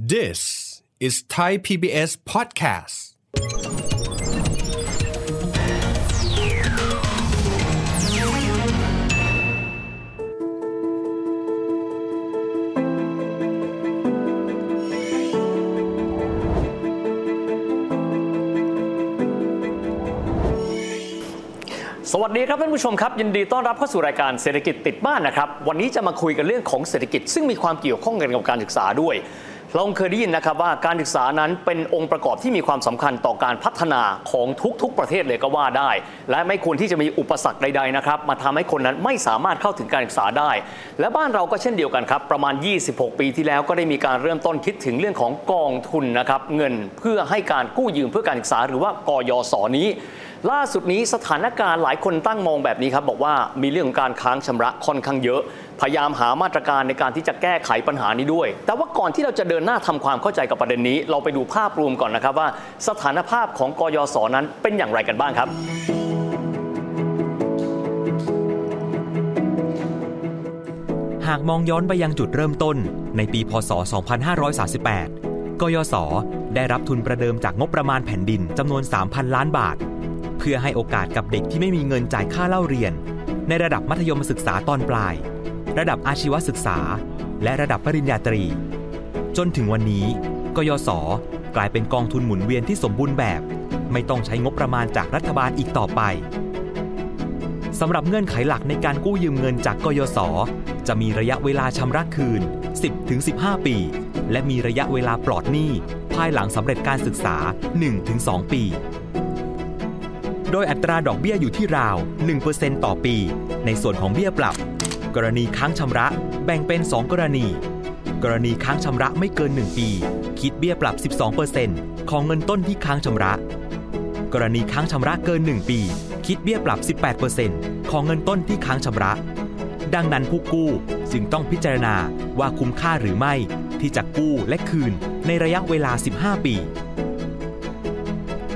This is Thai PBS podcast. สวัสดีครับท่านผู้ชมครับ ยินดีต้อนรับเข้าสู่รายการเศรษฐกิจติดบ้านนะครับ วันนี้จะมาคุยกันเรื่องของเศรษฐกิจ ซึ่งมีความเกี่ยวข้องกันกับการศึกษาด้วย เราเคยได้ยินนะครับว่าการศึกษานั้นเป็นองค์ประกอบที่มีความสำคัญต่อการพัฒนาของทุกๆ ประเทศเลยก็ว่าได้ และไม่ควรที่จะมีอุปสรรคใดๆนะครับมาทำให้คนนั้นไม่สามารถเข้าถึงการศึกษาได้ และบ้านเราก็เช่นเดียวกันครับ ประมาณ 26 ปีที่แล้วก็ได้มีการเริ่มต้นคิดถึงเรื่องของกองทุนนะครับเงินเพื่อให้การกู้ยืมเพื่อการศึกษาหรือว่ากยศนี้ ล่าสุดนี้สถานการณ์หลายคนตั้งมองแบบนี้ครับ บอกว่ามีเรื่องของการค้างชำระค่อนข้างเยอะ พยายามหามาตรการในการที่จะแก้ไขปัญหานี้ด้วย แต่ว่าก่อนที่เราจะเดินหน้าทำความเข้าใจกับประเด็นนี้ เราไปดูภาพรวมก่อนนะครับว่าสถานภาพของกยศนั้นเป็นอย่างไรกันบ้างครับหากมองย้อนไปยังจุดเริ่มต้น ในปีพศ 2538 กยศ ได้รับทุนประเดิมจากงบประมาณแผ่นดินจำนวน 3,000 ล้านบาท เพื่อให้โอกาสกับเด็กที่ไม่มีเงินจ่ายค่าเล่าเรียน ในระดับมัธยมศึกษาตอนปลาย ระดับอาชีวศึกษา และระดับปริญญาตรี จนถึงวันนี้กยศกลายเป็นกองทุนหมุนเวียนที่สมบูรณ์แบบ ไม่ต้องใช้งบประมาณจากรัฐบาลอีกต่อไปสำหรับเงื่อนไขหลักในการกู้ยืมเงินจากกยศจะมีระยะเวลาชำระคืน 10-15 ปี และมีระยะเวลาปลอดหนี้ ภายหลังสำเร็จการศึกษา 1-2 ปี โดยอัตราดอกเบี้ยอยู่ที่ราว 1%ต่อปี ในส่วนของเบี้ยปรับ กรณีค้างชำระแบ่งเป็น 2 กรณี กรณีค้างชำระไม่เกิน 1 ปี คิดเบี้ยปรับ 12%ของเงินต้นที่ค้างชำระ กรณีค้างชำระเกิน 1 ปี คิดเบี้ยปรับ 18%ของเงินต้นที่ค้างชำระ ดังนั้นผู้กู้จึงต้องพิจารณาว่าคุ้มค่าหรือไม่ที่จะกู้และคืนในระยะเวลา 15 ปี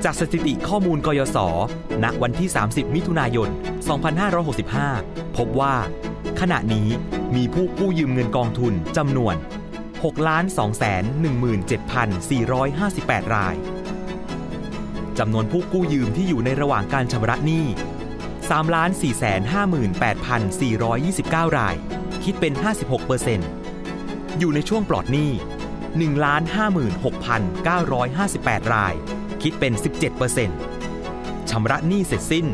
จากสถิติข้อมูลกยศ ณ วันที่ 30 มิถุนายน 2565 พบว่า ขณะนี้มีผู้กู้ยืมเงินกองทุนจำนวน 6,217,458 ราย จำนวนผู้กู้ยืมที่อยู่ในระหว่างการชำระหนี้ 3,458,429 ราย คิดเป็น 56%อยู่ในช่วงปลอดหนี้ 156,958 ราย คิดเป็น 17%ชำระหนี้เสร็จสิ้น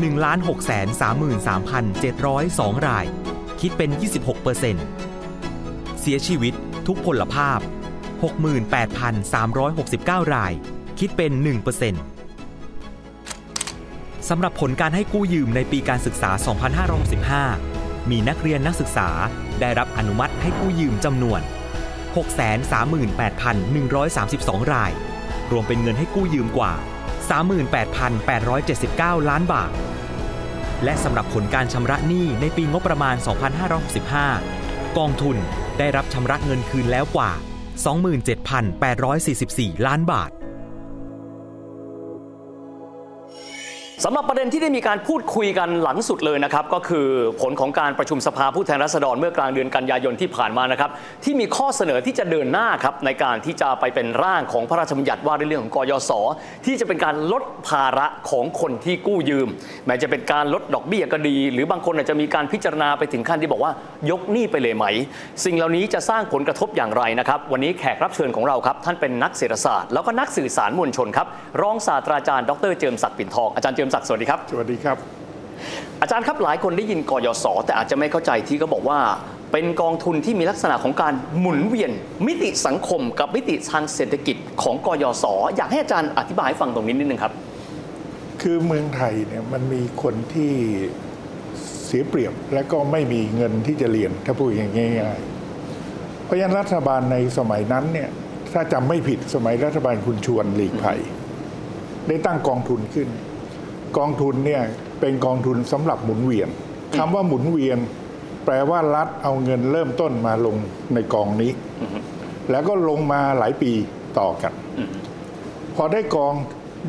1,633,702 ราย คิดเป็น 26%เสียชีวิตทุกพลภาพ 68,369 ราย คิดเป็น 1%สำหรับผลการให้กู้ยืมในปีการศึกษา 2565 มีนักเรียนนักศึกษาได้รับอนุมัติให้กู้ยืมจำนวน 638,132 ราย รวมเป็นเงินให้กู้ยืมกว่า 38,879 ล้านบาท และสำหรับผลการชำระหนี้ในปีงบประมาณ 2565 กองทุนได้รับชำระเงินคืนแล้วกว่า 27,844 ล้านบาท สำหรับประเด็นที่ได้มีการพูดคุยกันหลังสุดเลยนะครับ ก็คือผลของการประชุมสภาผู้แทนราษฎรเมื่อกลางเดือนกันยายนที่ผ่านมานะครับ ที่มีข้อเสนอที่จะเดินหน้าครับในการที่จะไปเป็นร่างของพระราชบัญญัติว่าด้วยเรื่องของกยศที่จะเป็นการลดภาระของคนที่กู้ยืม แม้จะเป็นการลดดอกเบี้ยก็ดี หรือบางคนอาจจะมีการพิจารณาไปถึงขั้นที่บอกว่ายกหนี้ไปเลยไหม สิ่งเหล่านี้จะสร้างผลกระทบอย่างไรนะครับวันนี้แขกรับเชิญของเราครับท่านเป็นนักเศรษฐศาสตร์แล้วก็นักสื่อสารมวลชนครับรองศาสตราจารย์ ดรเจิมศักดิ์ปิ่นทองอาจารย์เจิมศักดิ์สวัสดีครับ สวัสดีครับ อาจารย์ครับหลายคนได้ยินกยศแต่อาจจะไม่เข้าใจที่เขาบอกว่า เป็นกองทุนที่มีลักษณะของการหมุนเวียน มิติสังคมกับมิติทางเศรษฐกิจของกยศอยากให้อาจารย์อธิบายให้ฟังตรงนี้นิดนึงครับ คือเมืองไทยเนี่ยมันมีคนที่เสียเปรียบและก็ไม่มีเงินที่จะเรียนถ้าพูดอย่างง่ายๆเพราะฉะนั้นรัฐบาลในสมัยนั้นเนี่ยถ้าจำไม่ผิดสมัยรัฐบาลคุณชวนหลีกภัย ได้ตั้งกองทุนขึ้น กองทุนเนี่ยเป็นกองทุนสำหรับหมุนเวียนคำว่าหมุนเวียน แปลว่ารัฐเอาเงินเริ่มต้นมาลงในกองนี้ แล้วก็ลงมาหลายปีต่อกัน พอได้กอง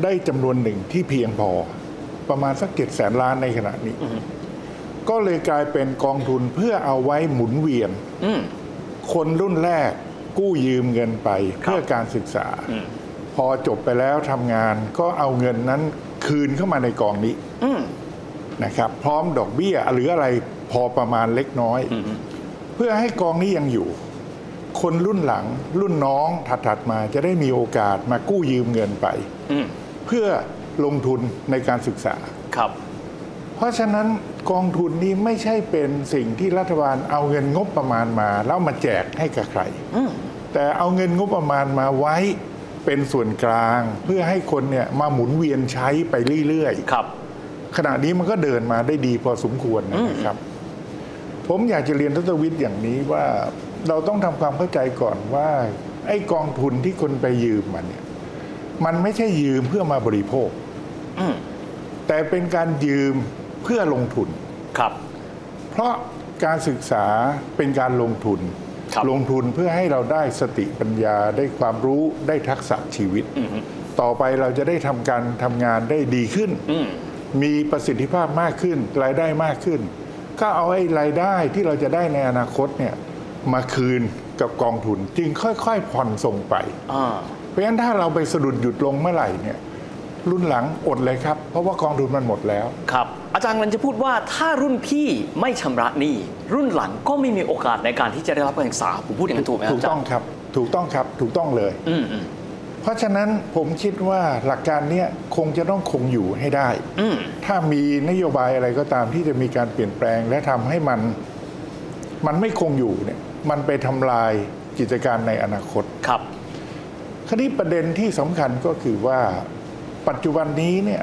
ได้จำนวนหนึ่งที่เพียงพอ ประมาณสักเจ็ดแสนล้านในขณะนี้ ก็เลยกลายเป็นกองทุนเพื่อเอาไว้หมุนเวียนอืมคนรุ่นแรกกู้ยืมเงินไปเพื่อการศึกษาอืม พอจบไปแล้วทำงานก็เอาเงินนั้นคืนเข้ามาในกองนี้อืมนะครับ พร้อมดอกเบี้ยหรืออะไรพอประมาณเล็กน้อยอืมเพื่อให้กองนี้ยังอยู่ คนรุ่นหลังรุ่นน้องถัดๆมาจะได้มีโอกาสมากู้ยืมเงินไปอืมเพื่อลงทุนในการศึกษาครับ เพราะฉะนั้นกองทุนนี้ไม่ใช่เป็นสิ่งที่รัฐบาลเอาเงินงบประมาณมา แล้วมาแจกให้กับใครอืมแต่เอาเงินงบประมาณมาไว้ เป็นส่วนกลางเพื่อให้คนเนี่ยมาหมุนเวียนใช้ไปเรื่อยครับๆขณะนี้มันก็เดินมาได้ดีพอสมควรนะครับ ผมอยากจะเรียนทศวิทย์อย่างนี้ว่าเราต้องทำความเข้าใจก่อนว่า ไอ้กองทุนที่คนไปยืมมันเนี่ย มันไม่ใช่ยืมเพื่อมาบริโภคอืมแต่เป็นการยืมเพื่อลงทุนครับ เพราะการศึกษาเป็นการลงทุนครับ ลงทุนเพื่อให้เราได้สติปัญญาได้ความรู้ได้ทักษะชีวิตอืมต่อไปเราจะได้ทำการทำงานได้ดีขึ้นอืมมีประสิทธิภาพมากขึ้นรายได้มากขึ้น ก็เอาไอ้รายได้ที่เราจะได้ในอนาคตเนี่ยมาคืนกับกองทุนจึงค่อยๆผ่อนส่งไปอ่าเพราะฉะนั้นถ้าเราไปสะดุดหยุดลงเมื่อไหร่เนี่ย รุ่นหลังอดเลยครับ เพราะว่ากองทุนมันหมดแล้ว ครับ อาจารย์กำลังจะพูดว่าถ้ารุ่นพี่ไม่ชำระหนี้รุ่นหลังก็ไม่มีโอกาสในการที่จะได้รับการศึกษาผมพูดอย่างนั้นถูกไหมครับถูกต้องาจารย์ครับ ถูกต้องครับถูกต้องเลยอืมอืมเพราะฉะนั้นผมคิดว่าหลักการเนี้ยคงจะต้องคงอยู่ให้ได้อืมถ้ามีนโยบายอะไรก็ตามที่จะมีการเปลี่ยนแปลงและทำให้มัน มันไม่คงอยู่เนี่ย มันไปทำลายกิจการในอนาคตครับคราวนี้ประเด็นที่สำคัญก็คือว่า ปัจจุบันนี้เนี่ย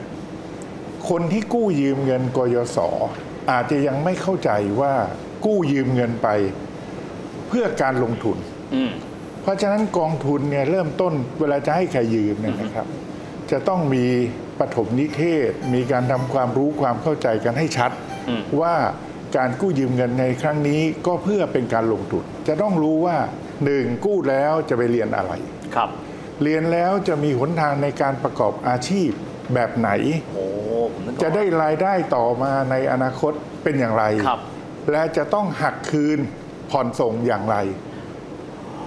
คนที่กู้ยืมเงินกยศอาจจะยังไม่เข้าใจว่ากู้ยืมเงินไปเพื่อการลงทุนอืมเพราะฉะนั้นกองทุนเนี่ยเริ่มต้นเวลาจะให้ใครยืมเนี่ยนะครับ จะต้องมีปฐมนิเทศ มีการทำความรู้ความเข้าใจกันให้ชัดอืมว่าการกู้ยืมเงินในครั้งนี้ก็เพื่อเป็นการลงทุน จะต้องรู้ว่าหนึ่งกู้แล้วจะไปเรียนอะไรครับ เรียนแล้วจะมีหนทางในการประกอบอาชีพแบบไหน โอ้ผมนึกออกจะได้รายได้ต่อมาในอนาคตเป็นอย่างไร ครับและจะต้องหักคืนผ่อนส่งอย่างไร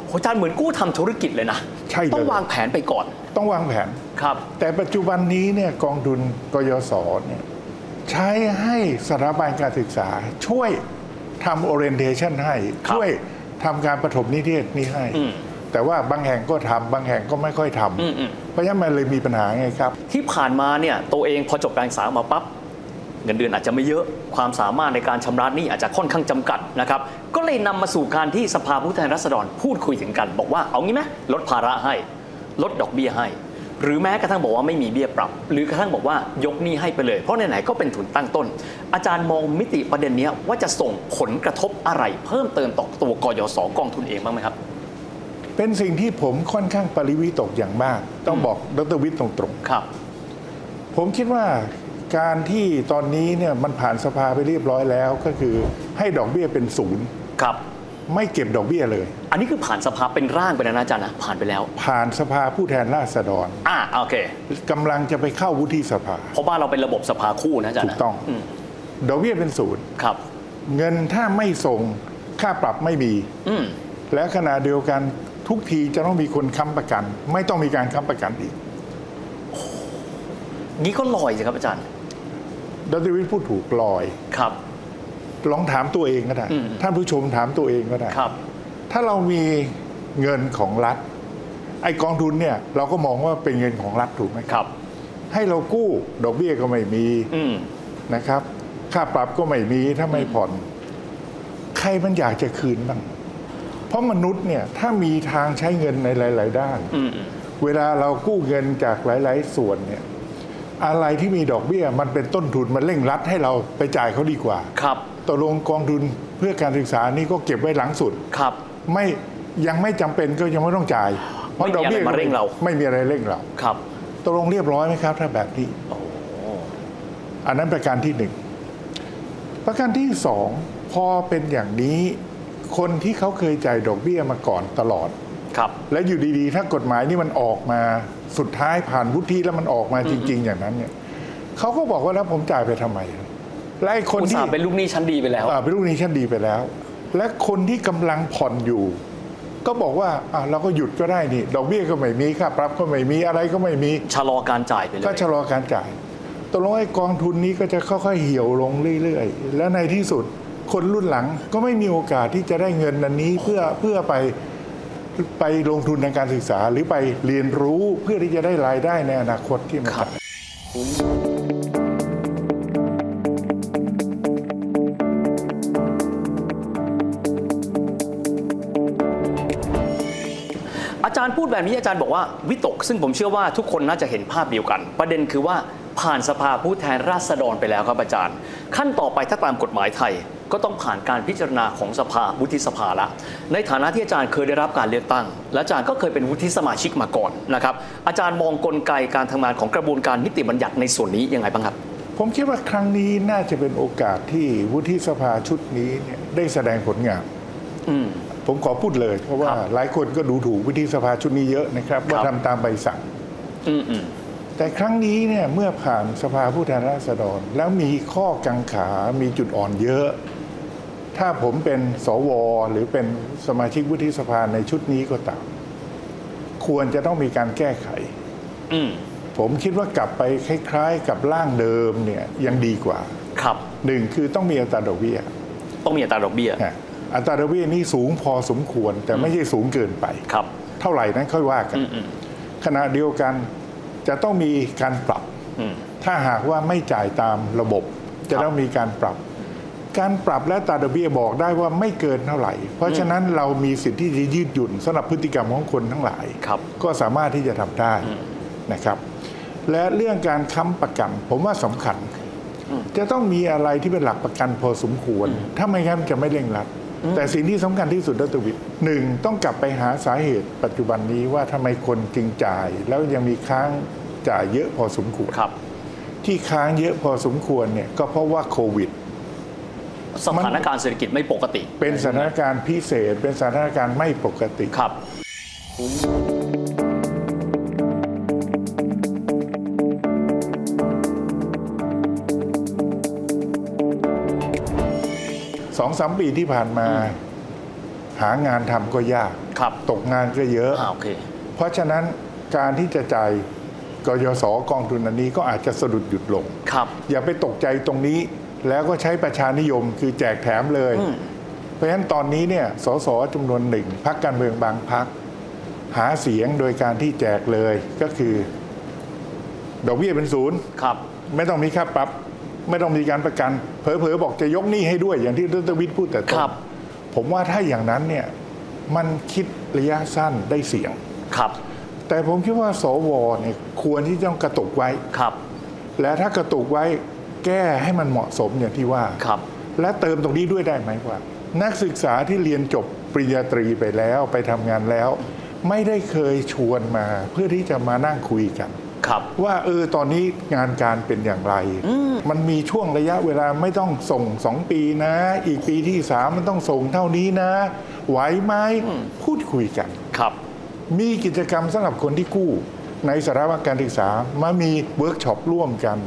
โหอาจารย์เหมือนกู้ทำธุรกิจเลยนะใช่เลย ต้องวางแผนไปก่อนต้องวางแผน ครับ แต่ปัจจุบันนี้เนี่ยกองทุนกยศเนี่ยใช้ให้สถาบันการศึกษา ช่วยทำ orientation ให้ ครับช่วยทำการประถมนิเทศนี้ให้ อืม แต่ว่าบางแห่งก็ทำบางแห่งก็ไม่ค่อยทอืมอืมำเพราะฉะนั้นมันเลยมีปัญหาไงครับ ที่ผ่านมาเนี่ยตัวเองพอจบการศึกษามาปั๊บเงินเดือนอาจจะไม่เยอะความสามารถในการชำระหนี้อาจจะค่อนข้างจำกัดนะครับก็เลยนำมาสู่การที่สภาผู้แทนราษฎรพูดคุยถึงกัน บอกว่าเอางี้ไหมลดภาระให้ ลดดอกเบี้ยให้ หรือแม้กระทั่งบอกว่าไม่มีเบี้ยปรับ หรือกระทั่งบอกว่ายกหนี้ให้ไปเลย เพราะไหนๆก็เป็นทุนตั้งต้น อาจารย์มองมิติประเด็นเนี้ยว่าจะส่งผลกระทบอะไร เพิ่มเติมต่อตัวกยศกองทุนเองบ้างไหมครับ เป็นสิ่งที่ผมค่อนข้างปริวิตกอย่างมาก ต้องบอกดรวิทย์ตรงครับๆผมคิดว่าการที่ตอนนี้เนี่ยมันผ่านสภาไปเรียบร้อยแล้วก็คือให้ดอกเบี้ยเป็นศูนย์ครับไม่เก็บดอกเบี้ยเลย อันนี้คือผ่านสภาเป็นร่างไปแล้วนะอาจารย์นะผ่านไปแล้ว ผ่านสภาผู้แทนราษฎรอ่าโอเคกำลังจะไปเข้าวุฒิสภา เพราะบ้านเราเป็นระบบสภาคู่นะอาจารย์ถูนะกต้องมดอกเบี้ยเป็นศูนย์ครับ เงินถ้าไม่ส่งค่าปรับไม่มีอืมและขณะเดียวกัน ทุกทีจะต้องมีคนค้ำประกัน ไม่ต้องมีการค้ำประกันอีกงี้ก็ลอยสิครับอาจารย์ดรวิทย์พูดถูกลอยครับ ลองถามตัวเองก็ได้อืมท่านผู้ชมถามตัวเองก็ได้ครับ ถ้าเรามีเงินของรัฐ ไอ้กองทุนเนี่ยเราก็มองว่าเป็นเงินของรัฐถูกไหมครับ ให้เรากู้ดอกเบี้ยก็ไม่มีอืมนะครับ ค่าปรับก็ไม่มีถ้าไม่ผ่อน ใครมันอยากจะคืนบ้างเพ ราะมนุษย์เนี่ยถ้ามีทางใช้เงินในหลาย ๆ ด้านอืมอืมเวลาเรากู้เงินจากหลาย ๆ ส่วนเนี่ยอะไรที่มีดอกเบี้ยมันเป็นต้นทุนมันเร่งรัดให้เราไปจ่ายเขาดีกว่า ครับตกลงกองทุนเพื่อการศึกษานี่ก็เก็บไว้หลังสุด ครับ ไม่ยังไม่จำเป็นก็ยังไม่ต้องจ่ายไม่มีอะไรมาเร่งเรา ไม่มีอะไรเร่งเรา ครับตกลงเรียบร้อยไหมครับ ถ้าแบบนี้โอ้โหอันนั้นประการที่หนึ่งประการที่สองพอเป็นอย่างนี้ คนที่เขาเคยจ่ายดอกเบี้ยมาก่อนตลอด ครับ และอยู่ดีๆ ถ้ากฎหมายนี่มันออกมาสุดท้ายผ่านวุฒิแล้วมันออกมาจริง ๆ อย่างนั้นเนี่ยเขาก็บอกว่าแล้วผมจ่ายไปทำไมและไอ้คนอุตที่ส่าห์เป็นลูกหนี้ชั้นดีไปแล้ว อ่าเป็นลูกหนี้ชั้นดีไปแล้ว และคนที่กำลังผ่อนอยู่ ก็บอกว่าอะเราก็หยุดก็ได้นี่ดอกเบี้ยก็ไม่มีค่าปรับก็ไม่มีอะไรก็ไม่มี ชะลอการจ่ายไปเลยก็ชะลอการจ่ายตกลงไอ้กองทุนนี้ก็จะค่อยๆเหี่ยวลงเรื่อยๆ และในที่สุด คนรุ่นหลังก็ไม่มีโอกาสที่จะได้เงินอันนี้เพื่อเพื่อไปไปลงทุนในการศึกษาหรือไปเรียนรู้เพื่อที่จะได้รายได้ในอนาคตที่มันครับอาจารย์พูดแบบนี้อาจารย์บอกว่าวิตก ซึ่งผมเชื่อว่าทุกคนน่าจะเห็นภาพเดียวกัน ประเด็นคือว่าผ่านสภาผู้แทนราษฎรไปแล้วครับอาจารย์ ขั้นต่อไปถ้าตามกฎหมายไทย ก็ต้องผ่านการพิจารณาของสภาวุฒิสภาละ ในฐานะที่อาจารย์เคยได้รับการเลือกตั้ง และอาจารย์ก็เคยเป็นวุฒิสมาชิกมาก่อนนะครับอาจารย์มองกลไกการทำงานของกระบวนการนิติบัญญัติในส่วนนี้ยังไงบ้างครับผมคิดว่าครั้งนี้น่าจะเป็นโอกาสที่วุฒิสภาชุดนี้เนี่ยได้แสดงผลงานอืมผมขอพูดเลย เพราะว่าครับหลายคนก็ดูถูกวุฒิสภาชุดนี้เยอะนะครับว่าครับทำตามใบสั่งอืมอืมแต่ครั้งนี้เนี่ยเมื่อผ่านสภาผู้แทนราษฎร แล้วมีข้อกังขา มีจุดอ่อนเยอะ ถ้าผมเป็นสว หรือเป็นสมาชิกวุฒิสภาในชุดนี้ก็ตาม ควรจะต้องมีการแก้ไขอืมผมคิดว่ากลับไปคล้าย ๆ กับร่างเดิมเนี่ยยังดีกว่า ครับหนึ่งคือต้องมีอัตราดอกเบี้ย ต้องมีอัตราดอกเบี้ยฮะอัตราดอกเบี้ยนี่สูงพอสมควร แต่ไม่ใช่สูงเกินไปครับ เท่าไหร่นั้นค่อยว่ากันอืมอืมขณะเดียวกันจะต้องมีการปรับอืมถ้าหากว่าไม่จ่ายตามระบบ จะต้องมีการปรับ การปรับและตราดอกเบี้ยบอกได้ว่าไม่เกินเท่าไหร่ เพราะฉะนั้นเรามีสิทธิ์ที่จะยืดหยุ่นสำหรับพฤติกรรมของคนทั้งหลายครับก็สามารถที่จะทำได้นะครับ และเรื่องการค้ำประกัน ผมว่าสำคัญ จะต้องมีอะไรที่เป็นหลักประกันพอสมควร ถ้าไม่งั้นจะไม่เร่งรัด แต่สิ่งที่สำคัญที่สุดดรวิทย์หนึ่งต้องกลับไปหาสาเหตุปัจจุบันนี้ว่าทำไมคนจึงจ่าย แล้วยังมีค้างจ่ายเยอะพอสมควรครับ ที่ค้างเยอะพอสมควรเนี่ยก็เพราะว่าโควิด สถานการณ์เศรษฐกิจไม่ปกติ เป็นสถานการณ์พิเศษ เป็นสถานการณ์ไม่ปกติครับสองสามปีที่ผ่านมา หางานทำก็ยากครับตกงานก็เยอะอ่าโอเคเพราะฉะนั้นการที่จะจ่ายกยศกองทุนอันนี้ก็อาจจะสะดุดหยุดลงครับอย่าไปตกใจตรงนี้ แล้วก็ใช้ประชานิยมคือแจกแถมเลยอืมเพราะฉะนั้นตอนนี้เนี่ยสสจำนวนหนึ่งพักการเมืองบางพัก หาเสียงโดยการที่แจกเลยก็คือ ดอกเบี้ยเป็นศูนย์ครับไม่ต้องมีค่าปรับ ไม่ต้องมีการประกัน เผลอๆ บอกจะยกหนี้ให้ด้วยอย่างที่ดรวิทย์พูดแต่ต้ครันบผมว่าถ้าอย่างนั้นเนี่ยมันคิดระยะสั้นได้เสียงครับ แต่ผมคิดว่าสวเนี่ยควรที่จะต้องกระตุกไว้ครับ และถ้ากระตุกไว้ แก้ให้มันเหมาะสมอย่างที่ว่าครับ และเติมตรงนี้ด้วยได้ไหมว่า นักศึกษาที่เรียนจบปริญญาตรีไปแล้วไปทำงานแล้ว ไม่ได้เคยชวนมาเพื่อที่จะมานั่งคุยกันครับว่าเออตอนนี้งานการเป็นอย่างไร มันมีช่วงระยะเวลาไม่ต้องส่งสองปีนะ อีกปีที่สามมันต้องส่งเท่านี้นะ ไหวไหมพูดคุยกันครับ มีกิจกรรมสำหรับคนที่กู้ ในสถาบันการศึกษามามีเวิร์กช็อปร่วมกัน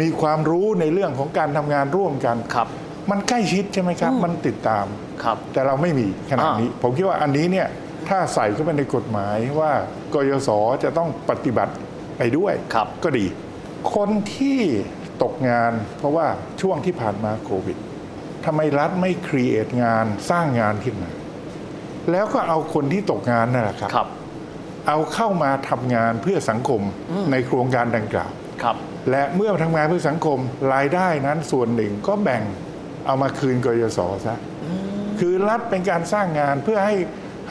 มีความรู้ในเรื่องของการทำงานร่วมกันครับ มันใกล้ชิดใช่ไหมครับ มันติดตามครับ แต่เราไม่มีขนาดนี้ ผมคิดว่าอันนี้เนี่ยถ้าใส่เข้าไปในกฎหมายว่ากยศจะต้องปฏิบัติไปด้วยครับก็ดี คนที่ตกงานเพราะว่าช่วงที่ผ่านมาโควิดทำไมรัฐไม่ครีเอทงานสร้างงานขึ้นมา แล้วก็เอาคนที่ตกงานนั่นแหละครับครับเอาเข้ามาทำงานเพื่อสังคมในโครงการดังกล่าวครับ และเมื่อทำงานเพื่อสังคมรายได้นั้นส่วนหนึ่งก็แบ่งเอามาคืนกยศซะคือรัฐเป็นการสร้างงานเพื่อให้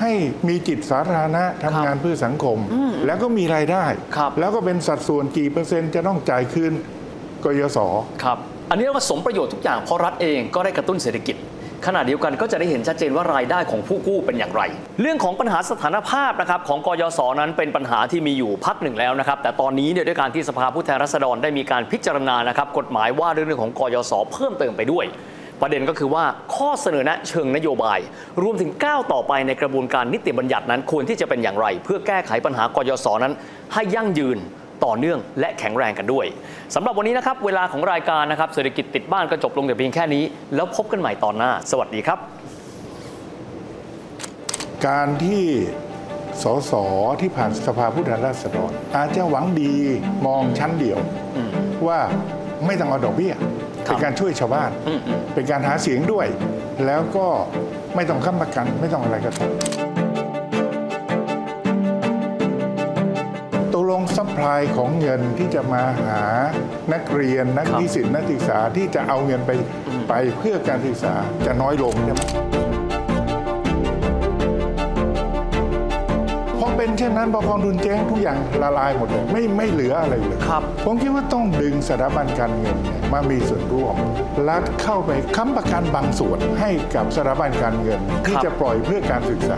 ให้มีจิตสาธารณะทำงานเพื่อสังคม แล้วก็มีรายได้ครับแล้วก็เป็นสัดส่วนกี่เปอร์เซ็นต์จะต้องจ่ายคืนกยศครับ อันนี้เรียกว่าสมประโยชน์ทุกอย่างเพราะรัฐเองก็ได้กระตุ้นเศรษฐกิจ ขณะเดียวกันก็จะได้เห็นชัดเจนว่ารายได้ของผู้กู้เป็นอย่างไร เรื่องของปัญหาสถานภาพนะครับของกยศนั้นเป็นปัญหาที่มีอยู่พักหนึ่งแล้วนะครับ แต่ตอนนี้เนี่ยด้วยการที่สภาผู้แทนราษฎรได้มีการพิจารณานะครับกฎหมายว่าเรื่องของกยศเพิ่มเติมไปด้วยประเด็นก็คือว่าข้อเสนอแนะเชิงนโยบาย รวมถึงก้าวต่อไปในกระบวนการนิติบัญญัตินั้นควรที่จะเป็นอย่างไร เพื่อแก้ไขปัญหากยศนั้นให้ยั่งยืน ต่อเนื่องและแข็งแรงกันด้วยสำหรับวันนี้นะครับเวลาของรายการนะครับเศรษฐกิจติดบ้านก็จบลงแต่เพียงแค่นี้ แล้วพบกันใหม่ตอนหน้า สวัสดีครับ การที่สสที่ผ่านสภาผู้แทนราษฎรอาจจะหวังดีมองชั้นเดียวว่าไม่ต้องเอาดอกเบี้ยครับเป็นการช่วยชาวบ้านอืมอืมเป็นการหาเสียงด้วย แล้วก็ไม่ต้องค้ำประกันไม่ต้องอะไรก็ตาม ซัพพลายของเงินที่จะมาหานักเรียนนักครับนิสิตนักศึกษาที่จะเอาเงินไปไปเพื่อการศึกษาจะน้อยลงใช่ไหมพอเป็นเช่นนั้นพอกองทุนแจ้งทุกอย่างละลายหมดเลยไม่ไม่เหลืออะไรเลยครับผมคิดว่าต้องดึงสถาบันการเงินเนี่ยมามีส่วนร่วม รัฐเข้าไปค้ำประกันบางส่วนให้กับสถาบันการเงิน ที่ครับจะปล่อยเพื่อการศึกษา